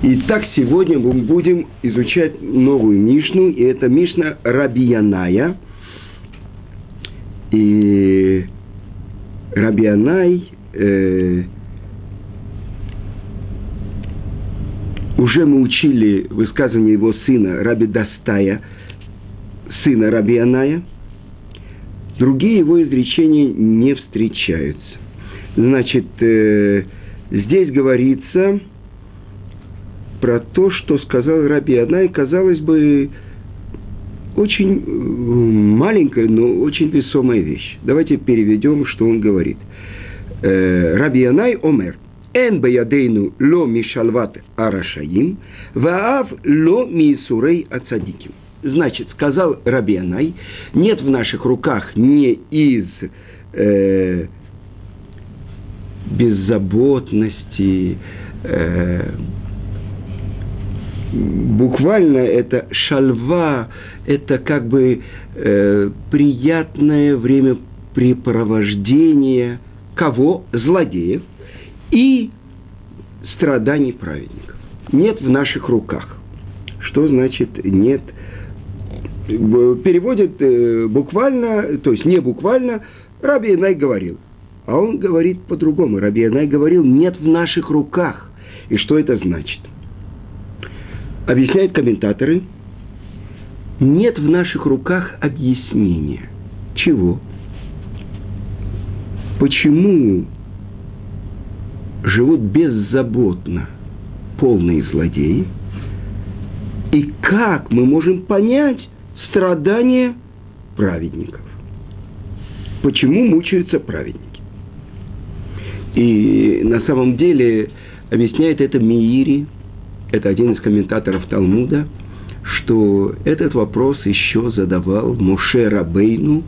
Итак, сегодня мы будем изучать новую Мишну, и это Мишна Рабияная. И Рабиянай э, уже мы учили высказывание его сына Раби Дастая, сына Рабияная. Другие его изречения не встречаются. Значит, э, здесь говорится про то, что сказал Раби Анай, казалось бы, очень маленькая, но очень весомая вещь. Давайте переведем, что он говорит. Э, Раби Анай омер. Эн баядейну ло мишалват арашаим, ваав ло мисурей ацадиким. Значит, сказал Раби Анай, нет в наших руках не из э, беззаботности, э, буквально это шальва, это как бы э, приятное времяпрепровождение кого? Злодеев и страданий праведников. Нет в наших руках. Что значит нет? Переводит э, буквально, то есть не буквально, Раби Инай говорил. А он говорит по-другому. Раби Инай говорил, нет в наших руках. И что это значит? Объясняют комментаторы, нет в наших руках объяснения. Чего? Почему живут беззаботно полные злодеи? И как мы можем понять страдания праведников? Почему мучаются праведники? И на самом деле объясняет это Миири – это один из комментаторов Талмуда, что этот вопрос еще задавал Моше Рабейну,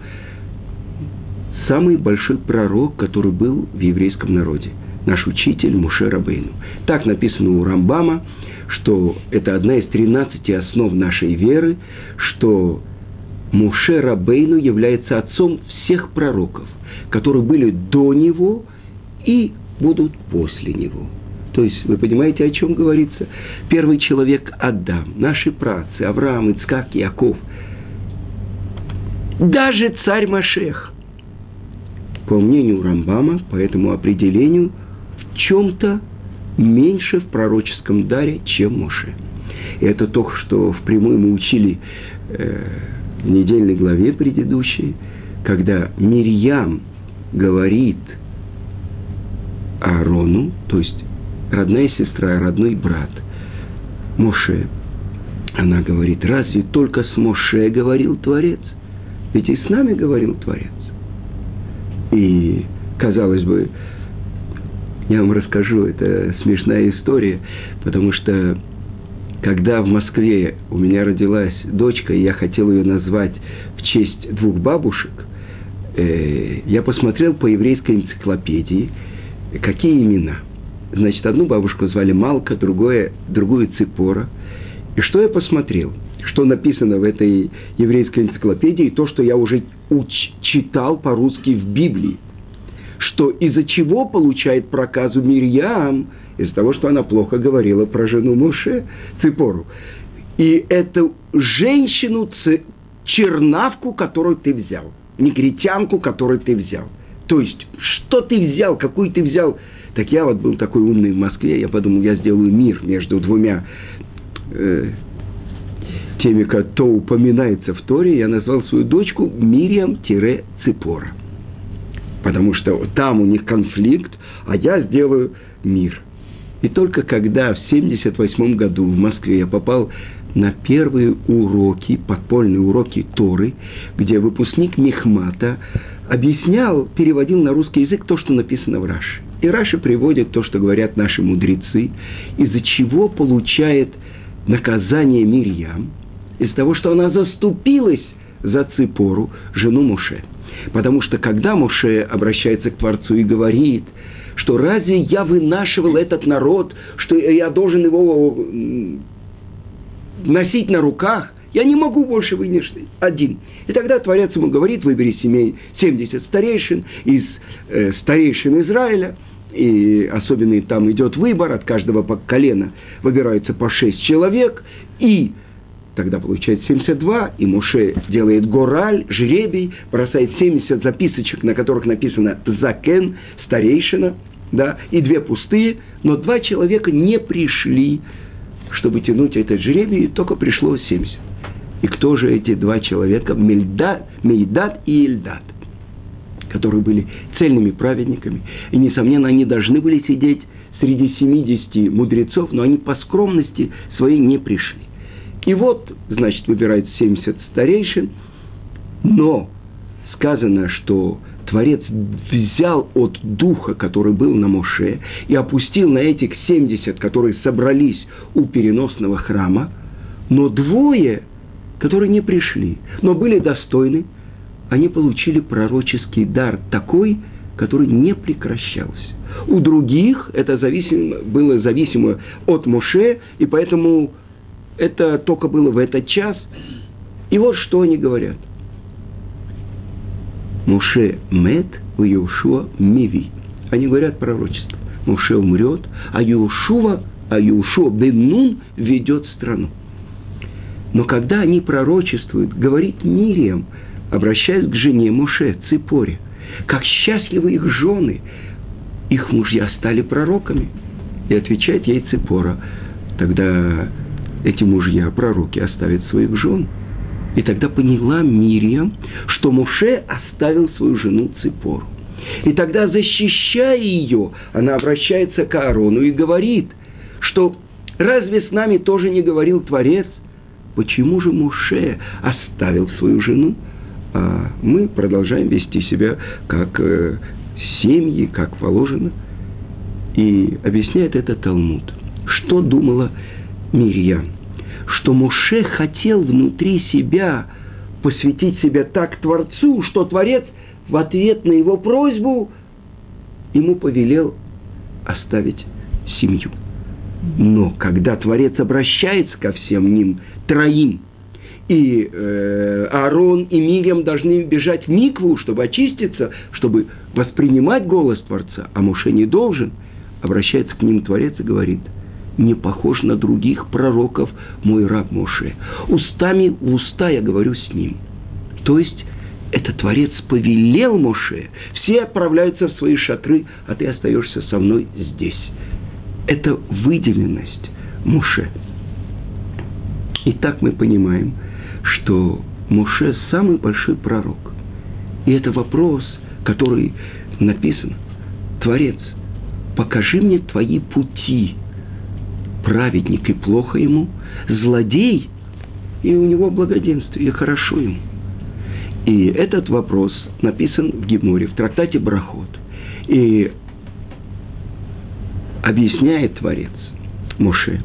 самый большой пророк, который был в еврейском народе. Наш учитель Муше Рабейну. Так написано у Рамбама, что это одна из 13 основ нашей веры, что Муше Рабейну является отцом всех пророков, которые были до него и будут после него. То есть, вы понимаете, о чем говорится? Первый человек – Адам, наши працы, Авраам, Ицкак, Яков. Даже царь Машех, по мнению Рамбама, по этому определению, в чем-то меньше в пророческом даре, чем Моше. И это то, что впрямую мы учили э, в недельной главе предыдущей, когда Мирьям говорит Аарону, то есть родная сестра, родной брат, Моше. Она говорит, разве только с Моше говорил Творец? Ведь и с нами говорил Творец. И, казалось бы, я вам расскажу, это смешная история, потому что когда в Москве у меня родилась дочка, и я хотел ее назвать в честь двух бабушек, э, я посмотрел по еврейской энциклопедии, какие имена – Значит, одну бабушку звали Малка, другое, другую Ципора. И что я посмотрел? Что написано в этой еврейской энциклопедии, то, что я уже уч- читал по-русски в Библии. Что из-за чего получает проказу Мирьям? Из-за того, что она плохо говорила про жену Муше, Ципору. И эту женщину, чернавку, которую ты взял. Негритянку, которую ты взял. То есть, что ты взял, какую ты взял так я вот был такой умный в Москве, я подумал, я сделаю мир между двумя э, теми, кто упоминается в Торе. Я назвал свою дочку Мириам-Ципора. Потому что там у них конфликт, а я сделаю мир. И только когда в 1978 году в Москве я попал на первые уроки, подпольные уроки Торы, где выпускник Мехмата объяснял, переводил на русский язык то, что написано в Раше. И Раша приводит то, что говорят наши мудрецы, из-за чего получает наказание Мирьям, из того, что она заступилась за Ципору, жену Муше. Потому что когда Муше обращается к Творцу и говорит, что разве я вынашивал этот народ, что я должен его носить на руках, я не могу больше вынести один. И тогда Творец ему говорит, выбери семей 70 старейшин из э, старейшин Израиля – и особенно там идет выбор, от каждого колена выбираются по шесть человек, и тогда получается 72, и Муше делает гораль, жребий, бросает 70 записочек, на которых написано «закен», «старейшина», да, и две пустые, но два человека не пришли, чтобы тянуть этот жребий, и только пришло 70. И кто же эти два человека? Мейдат и Ильдат, которые были цельными праведниками. И, несомненно, они должны были сидеть среди 70 мудрецов, но они по скромности своей не пришли. И вот, значит, выбирают 70 старейшин, но сказано, что Творец взял от духа, который был на Моше, и опустил на этих 70, которые собрались у переносного храма, но двое, которые не пришли, но были достойны, они получили пророческий дар такой, который не прекращался. У других это зависимо, было зависимо от Моше, и поэтому это только было в этот час. И вот что они говорят. Муше мед, у Иешуа миви. Они говорят пророчество. Муше умрет, а Иешуа, а Иешуа бен Нун ведет страну. Но когда они пророчествуют, говорит Мирием, обращаясь к жене Муше, Ципоре, как счастливы их жены, их мужья стали пророками. И отвечает ей Ципора, тогда эти мужья, пророки, оставят своих жен. И тогда поняла Мирьям, что Муше оставил свою жену Ципору. И тогда, защищая ее, она обращается к Аарону и говорит, что разве с нами тоже не говорил Творец? Почему же Муше оставил свою жену? А мы продолжаем вести себя как э, семьи, как положено. И объясняет это Талмуд. Что думала Мирьям, что Муше хотел внутри себя посвятить себя так Творцу, что Творец в ответ на его просьбу ему повелел оставить семью. Но когда Творец обращается ко всем ним, троим, и э, Аарон и Мирьям должны бежать в Микву, чтобы очиститься, чтобы воспринимать голос Творца, а Муше не должен, обращается к ним Творец и говорит – не похож на других пророков мой раб Моше. Устами в уста я говорю с ним. То есть, это Творец повелел Моше. Все отправляются в свои шатры, а ты остаешься со мной здесь. Это выделенность Моше. И так мы понимаем, что Моше самый большой пророк. И это вопрос, который написан. Творец, покажи мне твои пути – праведник и плохо ему, злодей и у него благоденствие, хорошо ему. И этот вопрос написан в Гиморе, в трактате Брахот. И объясняет Творец Моше,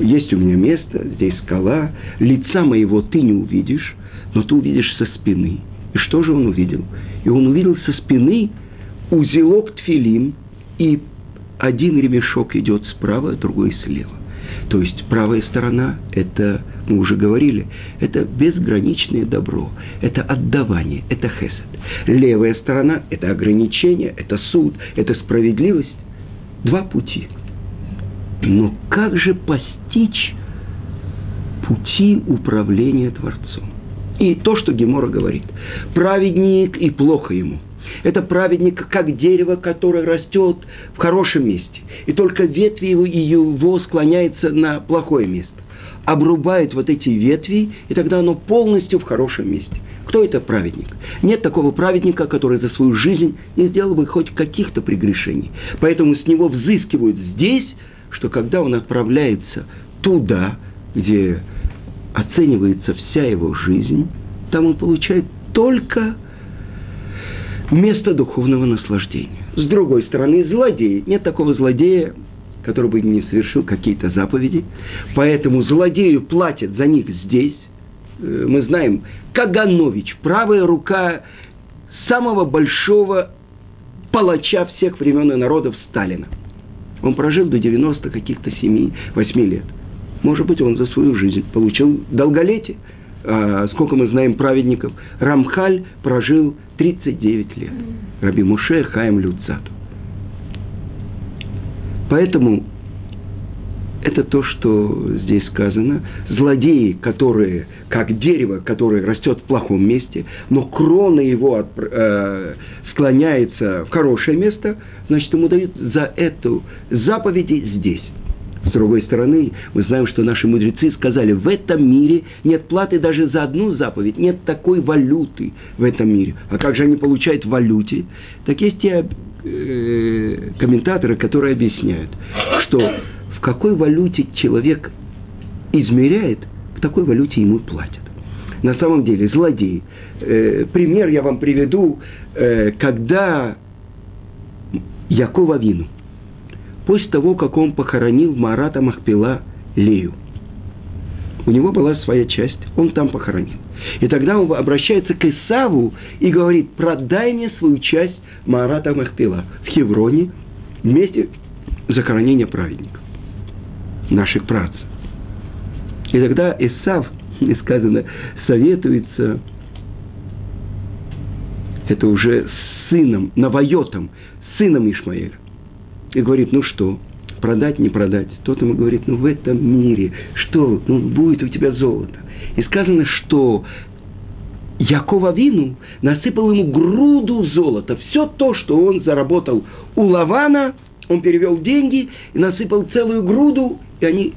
есть у меня место, здесь скала, лица моего ты не увидишь, но ты увидишь со спины. И что же он увидел? И он увидел со спины узелок тфилим и один ремешок идет справа, другой слева. То есть правая сторона – это, мы уже говорили, это безграничное добро, это отдавание, это хесед. Левая сторона – это ограничение, это суд, это справедливость. Два пути. Но как же постичь пути управления Творцом? И то, что Гемора говорит. Праведник и плохо ему. Это праведник, как дерево, которое растет в хорошем месте. И только ветви его, его склоняются на плохое место. Обрубает вот эти ветви, и тогда оно полностью в хорошем месте. Кто это праведник? Нет такого праведника, который за свою жизнь не сделал бы хоть каких-то прегрешений. Поэтому с него взыскивают здесь, что когда он отправляется туда, где оценивается вся его жизнь, там он получает только место духовного наслаждения. С другой стороны, злодеи. Нет такого злодея, который бы не совершил какие-то заповеди. Поэтому злодею платят за них здесь. Э, мы знаем, Каганович, правая рука самого большого палача всех времен и народов Сталина. Он прожил до 90 каких-то 7-8 лет. Может быть, он за свою жизнь получил долголетие. А сколько мы знаем праведников? Рамхаль прожил 39 лет. Раби Муше Хаим Люцату. Поэтому это то, что здесь сказано. Злодеи, которые, как дерево, которое растет в плохом месте, но крона его от, э, склоняется в хорошее место, значит, ему дают за эту заповеди здесь. С другой стороны, мы знаем, что наши мудрецы сказали, в этом мире нет платы даже за одну заповедь, нет такой валюты в этом мире. А как же они получают валюте? Так есть те э, комментаторы, которые объясняют, что в какой валюте человек измеряет, в такой валюте ему платят. На самом деле, злодеи. Э, пример я вам приведу, э, когда Якова Вину, после того, как он похоронил Марата Махпила Лею, у него была своя часть, он там похоронил. И тогда он обращается к Исаву и говорит, продай мне свою часть Марата Махпила в Хевроне вместе захоронения праведников наших працев. И тогда Исав, и сказано, советуется, это уже с сыном, Навайотом, сыном Ишмаэля. И говорит, ну что, продать, не продать. Тот ему говорит, ну в этом мире, что, ну будет у тебя золото. И сказано, что Якова Вину насыпал ему груду золота. Все то, что он заработал у Лавана, он перевел деньги и насыпал целую груду и они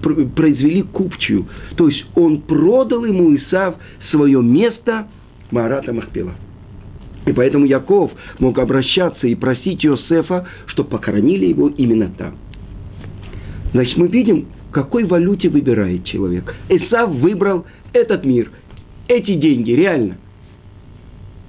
произвели купчую. То есть он продал ему Исав свое место Марата Махпила. И поэтому Яков мог обращаться и просить Иосифа, чтобы похоронили его именно там. Значит, мы видим, какой валюте выбирает человек. Исав выбрал этот мир, эти деньги, реально.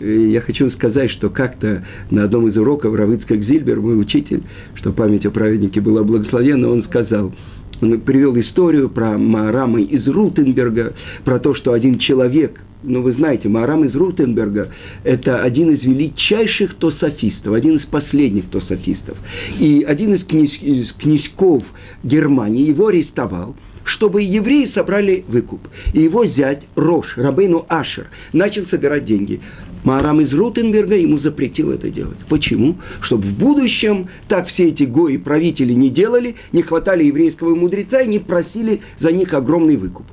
И я хочу сказать, что как-то на одном из уроков Равыцкак Зильбер, мой учитель, что память о праведнике была благословенна, он сказал – он привел историю про Маарама из Рутенберга, про то, что один человек, ну вы знаете, Маарам из Рутенберга – это один из величайших тософистов, один из последних тософистов. И один из, князь, из князьков Германии его арестовал – чтобы евреи собрали выкуп. И его зять Рош, Рабейну Ашер, начал собирать деньги. Маарам из Рутенберга ему запретил это делать. Почему? Чтобы в будущем так все эти гои правители не делали, не хватали еврейского мудреца и не просили за них огромный выкуп.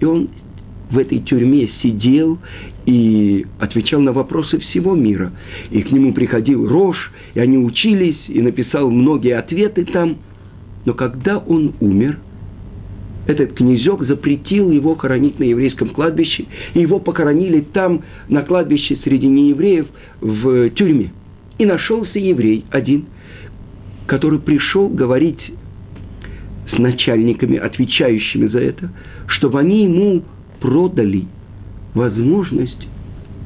И он в этой тюрьме сидел и отвечал на вопросы всего мира. И к нему приходил Рош, и они учились, и написал многие ответы там. Но когда он умер – этот князек запретил его хоронить на еврейском кладбище, и его похоронили там, на кладбище среди неевреев, в тюрьме. И нашелся еврей один, который пришел говорить с начальниками, отвечающими за это, чтобы они ему продали возможность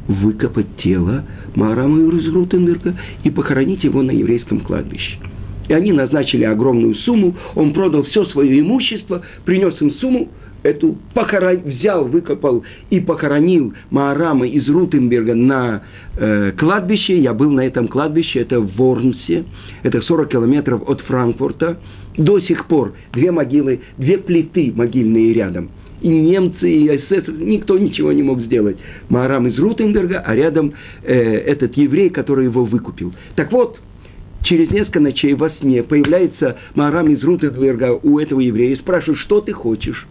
выкопать тело Маарама Юрзрутенберга и похоронить его на еврейском кладбище – и они назначили огромную сумму, он продал все свое имущество, принес им сумму, эту похорон... взял, выкопал и похоронил Маарама из Рутенберга на э, кладбище. Я был на этом кладбище, это в Ворнсе, это 40 километров от Франкфурта. До сих пор две могилы, две плиты могильные рядом. И немцы, и СС, никто ничего не мог сделать. Маарам из Рутенберга, а рядом э, этот еврей, который его выкупил. Так вот, через несколько ночей во сне появляется Марам из Рутенберга у этого еврея и спрашивает, что ты хочешь?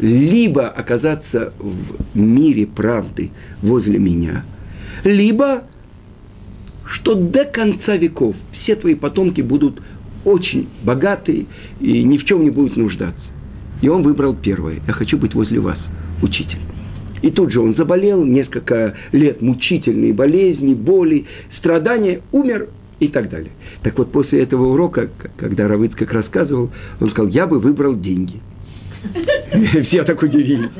Либо оказаться в мире правды возле меня, либо что до конца веков все твои потомки будут очень богатые и ни в чем не будут нуждаться. И он выбрал первое. Я хочу быть возле вас, учитель. И тут же он заболел, несколько лет мучительные болезни, боли, страдания, умер и так далее. Так вот, после этого урока, когда Равыц как рассказывал, он сказал, я бы выбрал деньги. Все так удивились.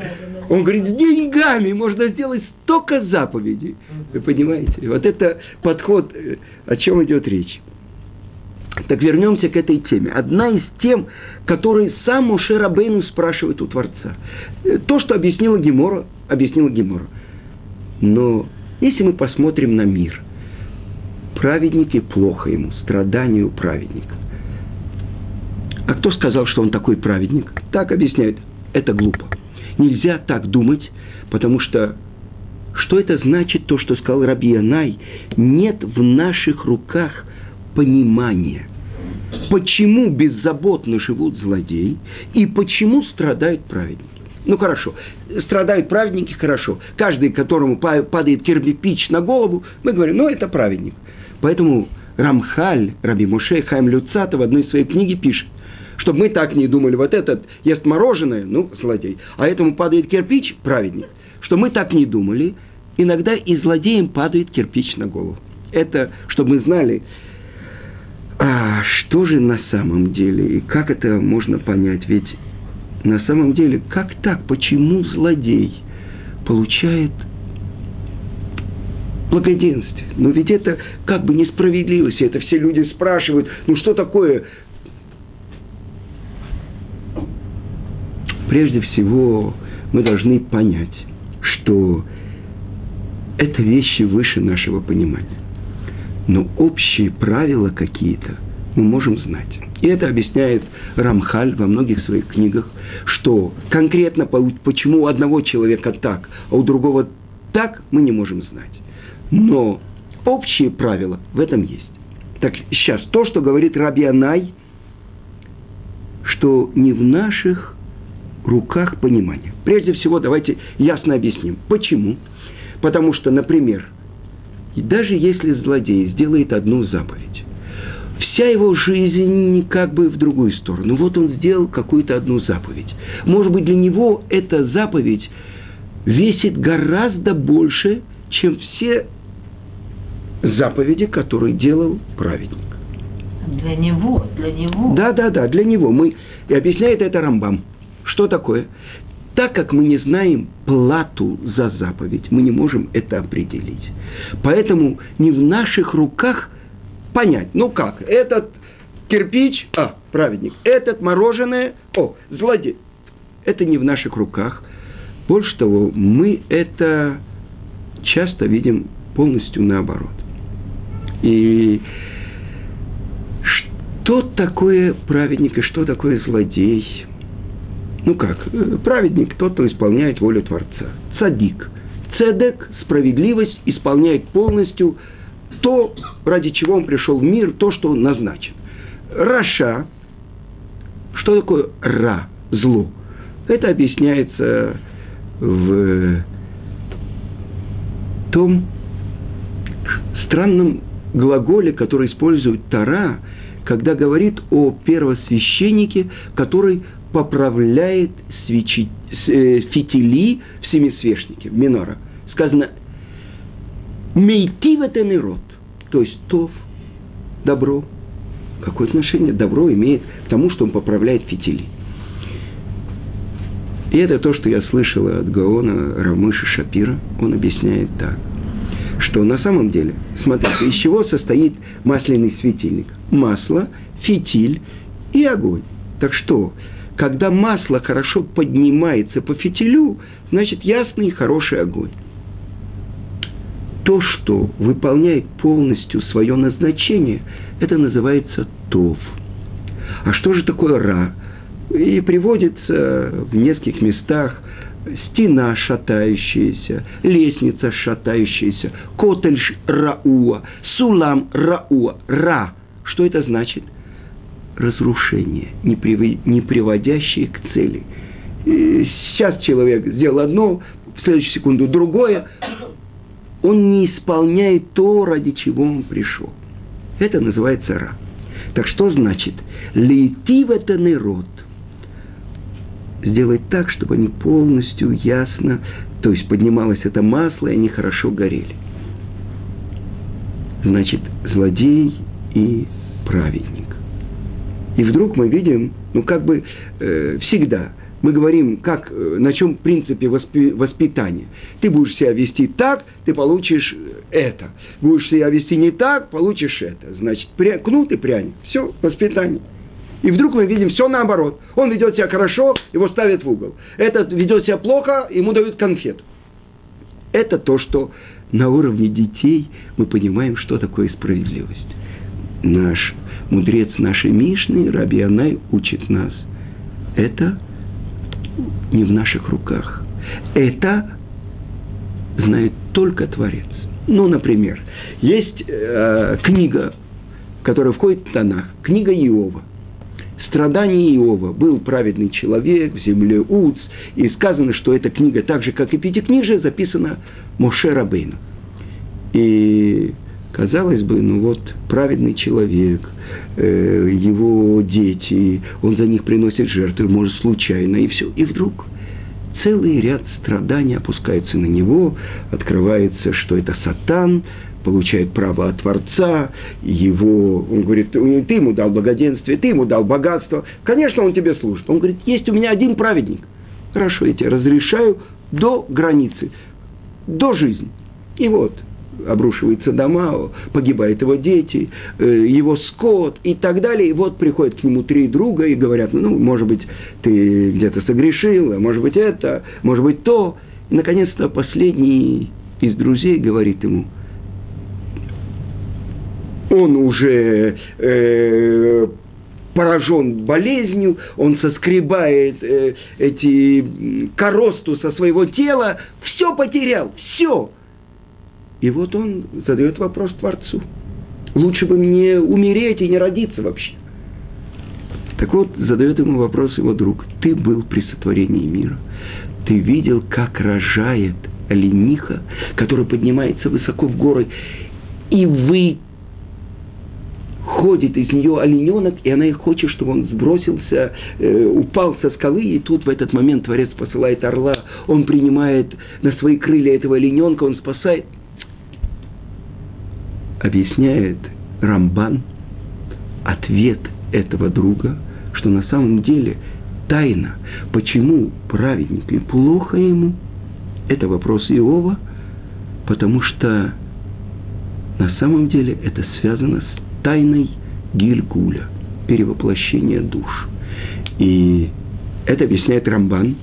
Он говорит, с деньгами можно сделать столько заповедей. Вы понимаете? Вот это подход, э, о чем идет речь. Так вернемся к этой теме. Одна из тем, которые сам Муше Рабейну спрашивает у Творца. Э, то, что объяснила Гемора, объяснила Гемора. Но если мы посмотрим на мир – праведнике плохо ему, страданию праведника. А кто сказал, что он такой праведник? Так объясняют. Это глупо. Нельзя так думать, потому что что это значит, то, что сказал Раби Янай? Нет в наших руках понимания. почему беззаботно живут злодеи и почему страдают праведники. Ну хорошо, страдают праведники, хорошо. Каждый, которому падает кирпич на голову, мы говорим, ну это праведник. Поэтому Рамхаль, Раби Муше Хайм Люцата в одной своей книге пишет, чтобы мы так не думали, вот этот ест мороженое, ну, злодей, а этому падает кирпич, праведник. Что мы так не думали, иногда и злодеям падает кирпич на голову. Это, чтобы мы знали, а что же на самом деле, и как это можно понять? Ведь на самом деле, как так? Почему злодей получает благоденствие? Но ведь это как бы несправедливость. Это все люди спрашивают, ну что такое? Прежде всего, мы должны понять, что это вещи выше нашего понимания. Но общие правила какие-то мы можем знать. И это объясняет Рамхаль во многих своих книгах, что конкретно почему у одного человека так, а у другого так, мы не можем знать. Но общие правила в этом есть. Так сейчас, то, что говорит Раби Анай, что не в наших руках понимания. Прежде всего, давайте ясно объясним. Почему? Потому что, например, даже если злодей сделает одну заповедь, вся его жизнь как бы в другую сторону. Вот он сделал какую-то одну заповедь. Может быть, для него эта заповедь весит гораздо больше, чем все заповеди, которые делал праведник. Для него, для него. Да, да, да, для него. Мы, и объясняет это Рамбам. Что такое? Так как мы не знаем плату за заповедь, мы не можем это определить. Поэтому не в наших руках понять. Ну как, этот кирпич, а, праведник, этот мороженое, о, злодей. Это не в наших руках. Больше того, мы это часто видим полностью наоборот. И что такое праведник и что такое злодей? Ну как, э, праведник тот, кто исполняет волю Творца. Цадик. Цедек, справедливость, исполняет полностью то, ради чего он пришел в мир, то, что он назначен. Раша, что такое ра, зло? Это объясняется в том странном глаголе, который использует Тара, когда говорит о первосвященнике, который поправляет свечи, э, фитили в семисвешнике, в минора. Сказано «Мейтив это народ», то есть «тов», добро. Какое отношение добро имеет к тому, что он поправляет фитили? И это то, что я слышал от Гаона Рамыша Шапира. Он объясняет так, что на самом деле, смотрите, из чего состоит масляный светильник? Масло, фитиль и огонь. Так что, когда масло хорошо поднимается по фитилю, значит ясный и хороший огонь. То, что выполняет полностью свое назначение, это называется тов. А что же такое ра? И приводится в нескольких местах стена шатающаяся, лестница шатающаяся, котель рауа, сулам рауа, ра. Что это значит? разрушение, не, приводящее к цели. И сейчас человек сделал одно, в следующую секунду другое. Он не исполняет то, ради чего он пришел. Это называется ра. Так что значит? Лейти в это народ. Сделать так, чтобы они полностью ясно, то есть поднималось это масло, и они хорошо горели. Значит, злодей и праведник. И вдруг мы видим, ну как бы э, всегда, мы говорим, как, э, на чем принципе воспи, воспитания. Ты будешь себя вести так, ты получишь это. Будешь себя вести не так, получишь это. Значит, пря, кнут и пряник. Все, воспитание. И вдруг мы видим все наоборот. Он ведет себя хорошо, его ставят в угол. Этот ведет себя плохо, ему дают конфету. Это то, что на уровне детей мы понимаем, что такое справедливость. Наш мудрец нашей Мишны, Раби Анай, учит нас. Это не в наших руках. Это знает только Творец. Ну, например, есть э, книга которая входит в Танах, книга Иова. Страдания Иова. Был праведный человек в земле Уц, и сказано, что эта книга, так же, как и Пятикнижие, записана Моше Рабейну. И казалось бы, ну вот, праведный человек, э, его дети, он за них приносит жертвы, может, случайно, и все. И вдруг целый ряд страданий опускается на него, открывается, что это сатан, получает право от Творца, его, он говорит, ты ему дал благоденствие, ты ему дал богатство, конечно, он тебе служит. Он говорит, есть у меня один праведник. Хорошо, я тебе разрешаю до границы, до жизни. И вот, обрушивается дома, погибают его дети, э, его скот и так далее. И вот приходят к нему три друга и говорят, ну, может быть, ты где-то согрешил, а может быть это, может быть то. Наконец-то, последний из друзей говорит ему, он уже э, поражен болезнью, он соскребает э, эти коросту со своего тела, все потерял, все. И вот он задает вопрос Творцу. Лучше бы мне умереть и не родиться вообще. Так вот, задает ему вопрос его друг. Ты был при сотворении мира. Ты видел, как рожает олениха, которая поднимается высоко в горы, и вы ходит из нее олененок, и она и хочет, чтобы он сбросился, э, упал со скалы, и тут в этот момент Творец посылает орла, он принимает на свои крылья этого олененка, он спасает. Объясняет Рамбан ответ этого друга, что на самом деле тайна, почему праведник и плохо ему, это вопрос Иова, потому что на самом деле это связано с тайной Гильгуля, перевоплощения душ. И это объясняет Рамбан,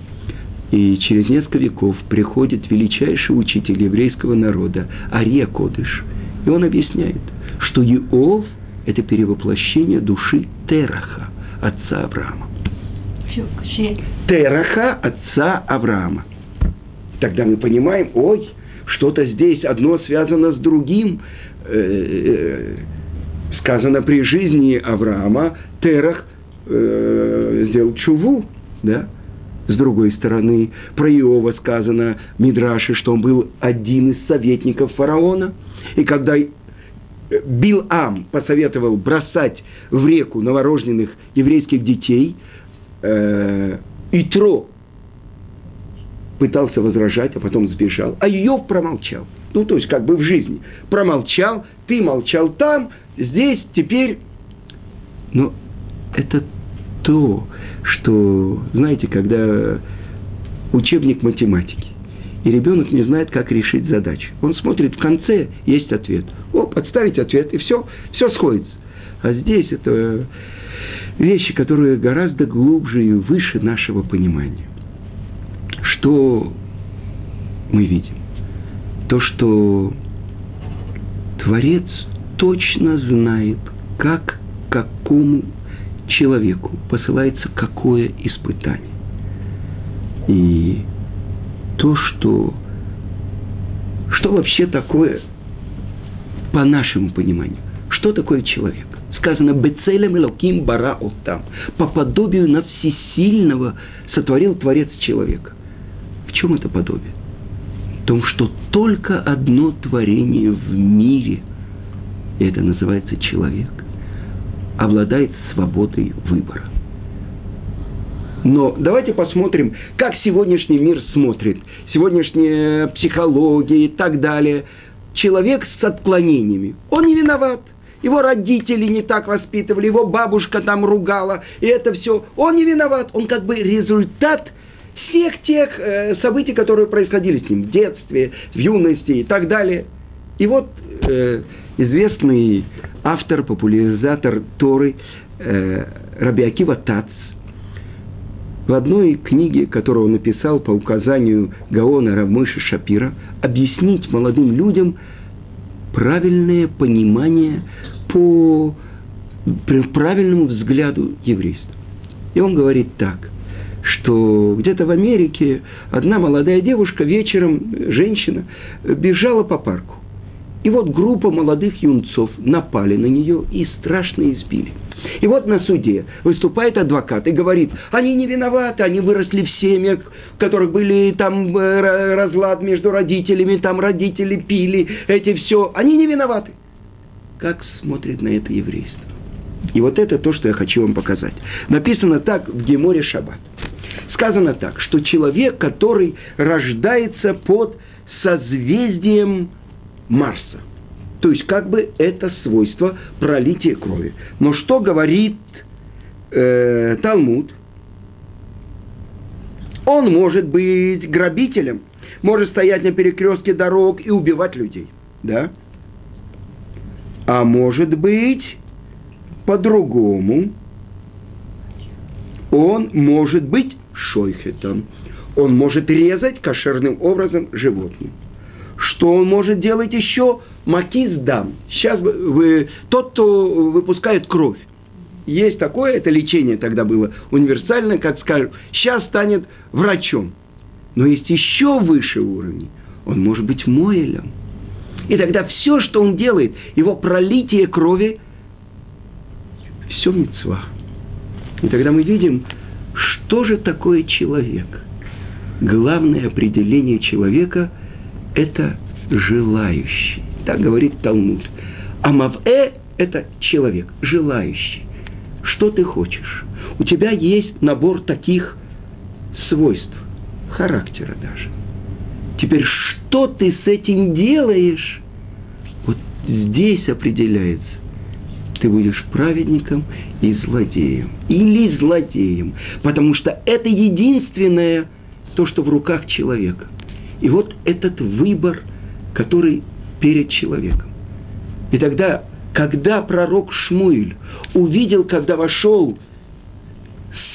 и через несколько веков приходит величайший учитель еврейского народа Ария Кодыш – и он объясняет, что Иов – это перевоплощение души Тераха, отца Авраама. Тераха, отца Авраама. Тогда мы понимаем, ой, что-то здесь одно связано с другим. Э, э, сказано при жизни Авраама, Терах э, сделал чуву, да? С другой стороны, про Иова сказано Мидраши, что он был один из советников фараона – и когда Бил Ам посоветовал бросать в реку новорожденных еврейских детей, э, Итро пытался возражать, а потом сбежал. А Йов промолчал. Ну, то есть, как бы в жизни. Промолчал, ты молчал там, здесь, теперь. Но это то, что, знаете, когда учебник математики, и ребенок не знает, как решить задачу. Он смотрит в конце, есть ответ. О, подставить ответ, и все, все сходится. А здесь это вещи, которые гораздо глубже и выше нашего понимания. Что мы видим? То, что Творец точно знает, как какому человеку посылается какое испытание. И то, что, что вообще такое, по нашему пониманию, что такое человек. Сказано, «Бецелем элоким бара там». По подобию на всесильного сотворил Творец человека. В чем это подобие? Том, что только одно творение в мире, и это называется человек, обладает свободой выбора – но давайте посмотрим, как сегодняшний мир смотрит, сегодняшняя психология и так далее. Человек с отклонениями, он не виноват. Его родители не так воспитывали, его бабушка там ругала, и это все. Он не виноват, он как бы результат всех тех э, событий, которые происходили с ним в детстве, в юности и так далее. И вот э, известный автор, популяризатор Торы э, Раби Акива Тац – в одной книге, которую он написал по указанию Гаона Равмыша Шапира, объяснить молодым людям правильное понимание по правильному взгляду еврейства. И он говорит так, что где-то в Америке одна молодая девушка вечером, женщина, бежала по парку. И вот группа молодых юнцов напали на нее и страшно избили. И вот на суде выступает адвокат и говорит, они не виноваты, они выросли в семьях, в которых были там э, разлад между родителями, там родители пили, эти все, они не виноваты. Как смотрит на это еврейство? И вот это то, что я хочу вам показать. Написано так в Геморе Шаббат. Сказано так, что человек, который рождается под созвездием Марса, то есть как бы это свойство пролития крови. Но что говорит э, Талмуд? Он может быть грабителем, может стоять на перекрестке дорог и убивать людей. Да? А может быть по-другому. Он может быть шойхетом. Он может резать кошерным образом животным. Что он может делать еще? Макиз дам. Сейчас вы, тот, кто выпускает кровь. Есть такое, это лечение тогда было универсальное, как скажем, сейчас станет врачом. Но есть еще выше уровень. Он может быть моелем. И тогда все, что он делает, его пролитие крови, все мецва. И тогда мы видим, что же такое человек. Главное определение человека – это желающий. Так говорит Талмуд. А мавэ – это человек, желающий. Что ты хочешь? У тебя есть набор таких свойств, характера даже. Теперь, что ты с этим делаешь? Вот здесь определяется. Ты будешь праведником и злодеем. Или злодеем. Потому что это единственное, то, что в руках человека. И вот этот выбор, который перед человеком. И тогда, когда пророк Шмуиль увидел, когда вошел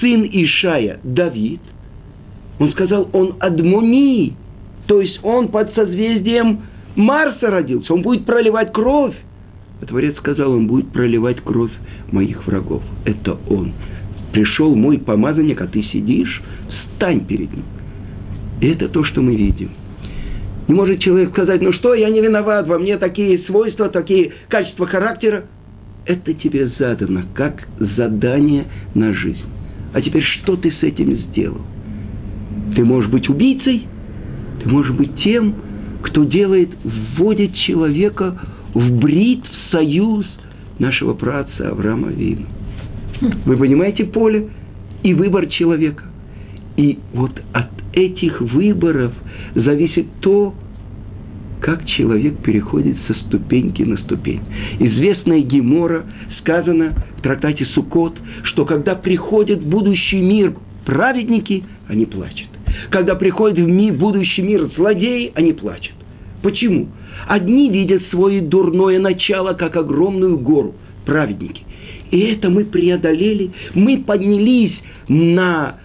сын Ишая Давид, он сказал, он адмони, то есть он под созвездием Марса родился, он будет проливать кровь. А Творец сказал, он будет проливать кровь моих врагов. Это он. Пришел мой помазанник, а ты сидишь, стань перед ним. И это то, что мы видим. Не может человек сказать, ну что, я не виноват, во мне такие свойства, такие качества характера. Это тебе задано как задание на жизнь. А теперь что ты с этим сделал? Ты можешь быть убийцей, ты можешь быть тем, кто делает, вводит человека в брит, в союз нашего праца Авраама Вину. Вы понимаете поле и выбор человека? И вот от этих выборов зависит то, как человек переходит со ступеньки на ступень. Известная Гемора сказано в трактате Сукот, что когда приходит будущий мир праведники, они плачут. Когда приходит в мир, будущий мир злодеи, они плачут. Почему? Одни видят свое дурное начало, как огромную гору, праведники. И это мы преодолели, мы поднялись на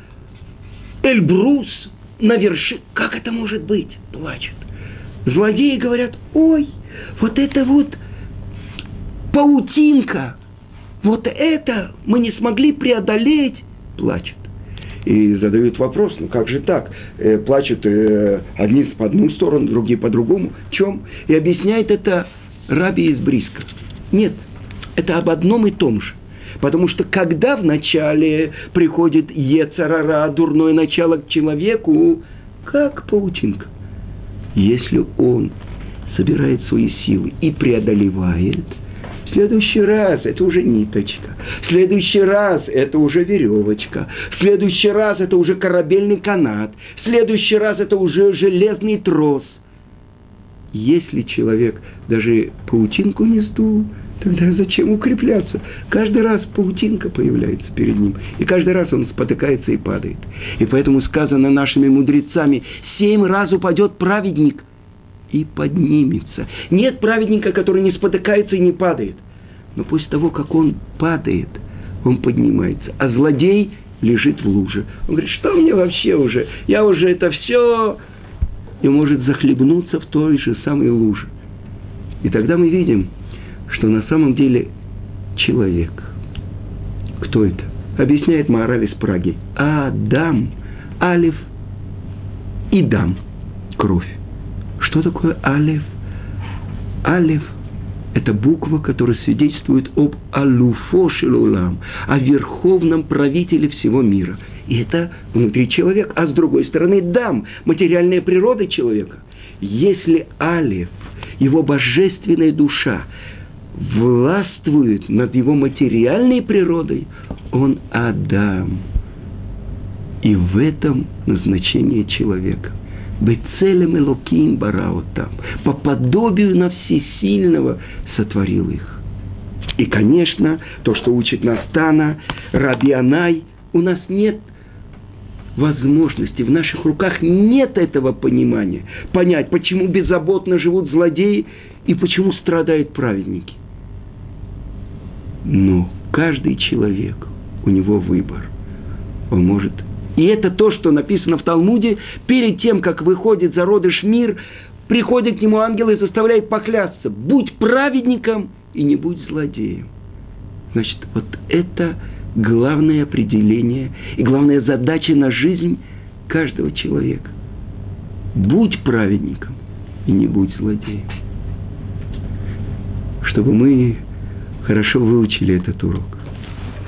Эльбрус, на вершину. Как это может быть? Плачут. Злодеи говорят, ой, вот это вот паутинка, вот это мы не смогли преодолеть, плачут. И задают вопрос, ну как же так? Э, плачут э, одни по одну сторону, другие по другому. В чем? И объясняет это Раби из Бриска. Нет, это об одном и том же. Потому что когда вначале приходит Ецарара, дурное начало к человеку, как паутинка. Если он собирает свои силы и преодолевает, в следующий раз это уже ниточка, в следующий раз это уже веревочка, в следующий раз это уже корабельный канат, в следующий раз это уже железный трос. Если человек даже паутинку не сдул, Тогда зачем укрепляться? Каждый раз паутинка появляется перед ним. И каждый раз он спотыкается и падает. И поэтому сказано нашими мудрецами, семь раз упадет праведник и поднимется. Нет праведника, который не спотыкается и не падает. Но после того, как он падает, он поднимается. А злодей лежит в луже. Он говорит, что мне вообще уже? Я уже это все... И может захлебнуться в той же самой луже. И тогда мы видим, что на самом деле человек. Кто это? Объясняет Маораль из Праги. Адам, Алиф и Дам. Кровь. Что такое Алиф? Алиф – это буква, которая свидетельствует об Алуфо Шилулам, о верховном правителе всего мира. И это внутри человека. А с другой стороны, дам, материальная природа человека. Если Алиф, его божественная душа, властвует над его материальной природой, он Адам. И в этом назначение человека. Бецелем Элоким барао там. По подобию на всесильного сотворил их. И, конечно, то, что учит нас Тана, Раби Анай, у нас нет возможности, в наших руках нет этого понимания. Понять, почему беззаботно живут злодеи и почему страдают праведники. Но каждый человек, у него выбор. Он может и это то, что написано в Талмуде. Перед тем, как выходит зародыш мир, приходит к нему ангел и заставляет поклясться. Будь праведником и не будь злодеем. Значит, вот это главное определение и главная задача на жизнь каждого человека. Будь праведником и не будь злодеем. Чтобы мы хорошо выучили этот урок.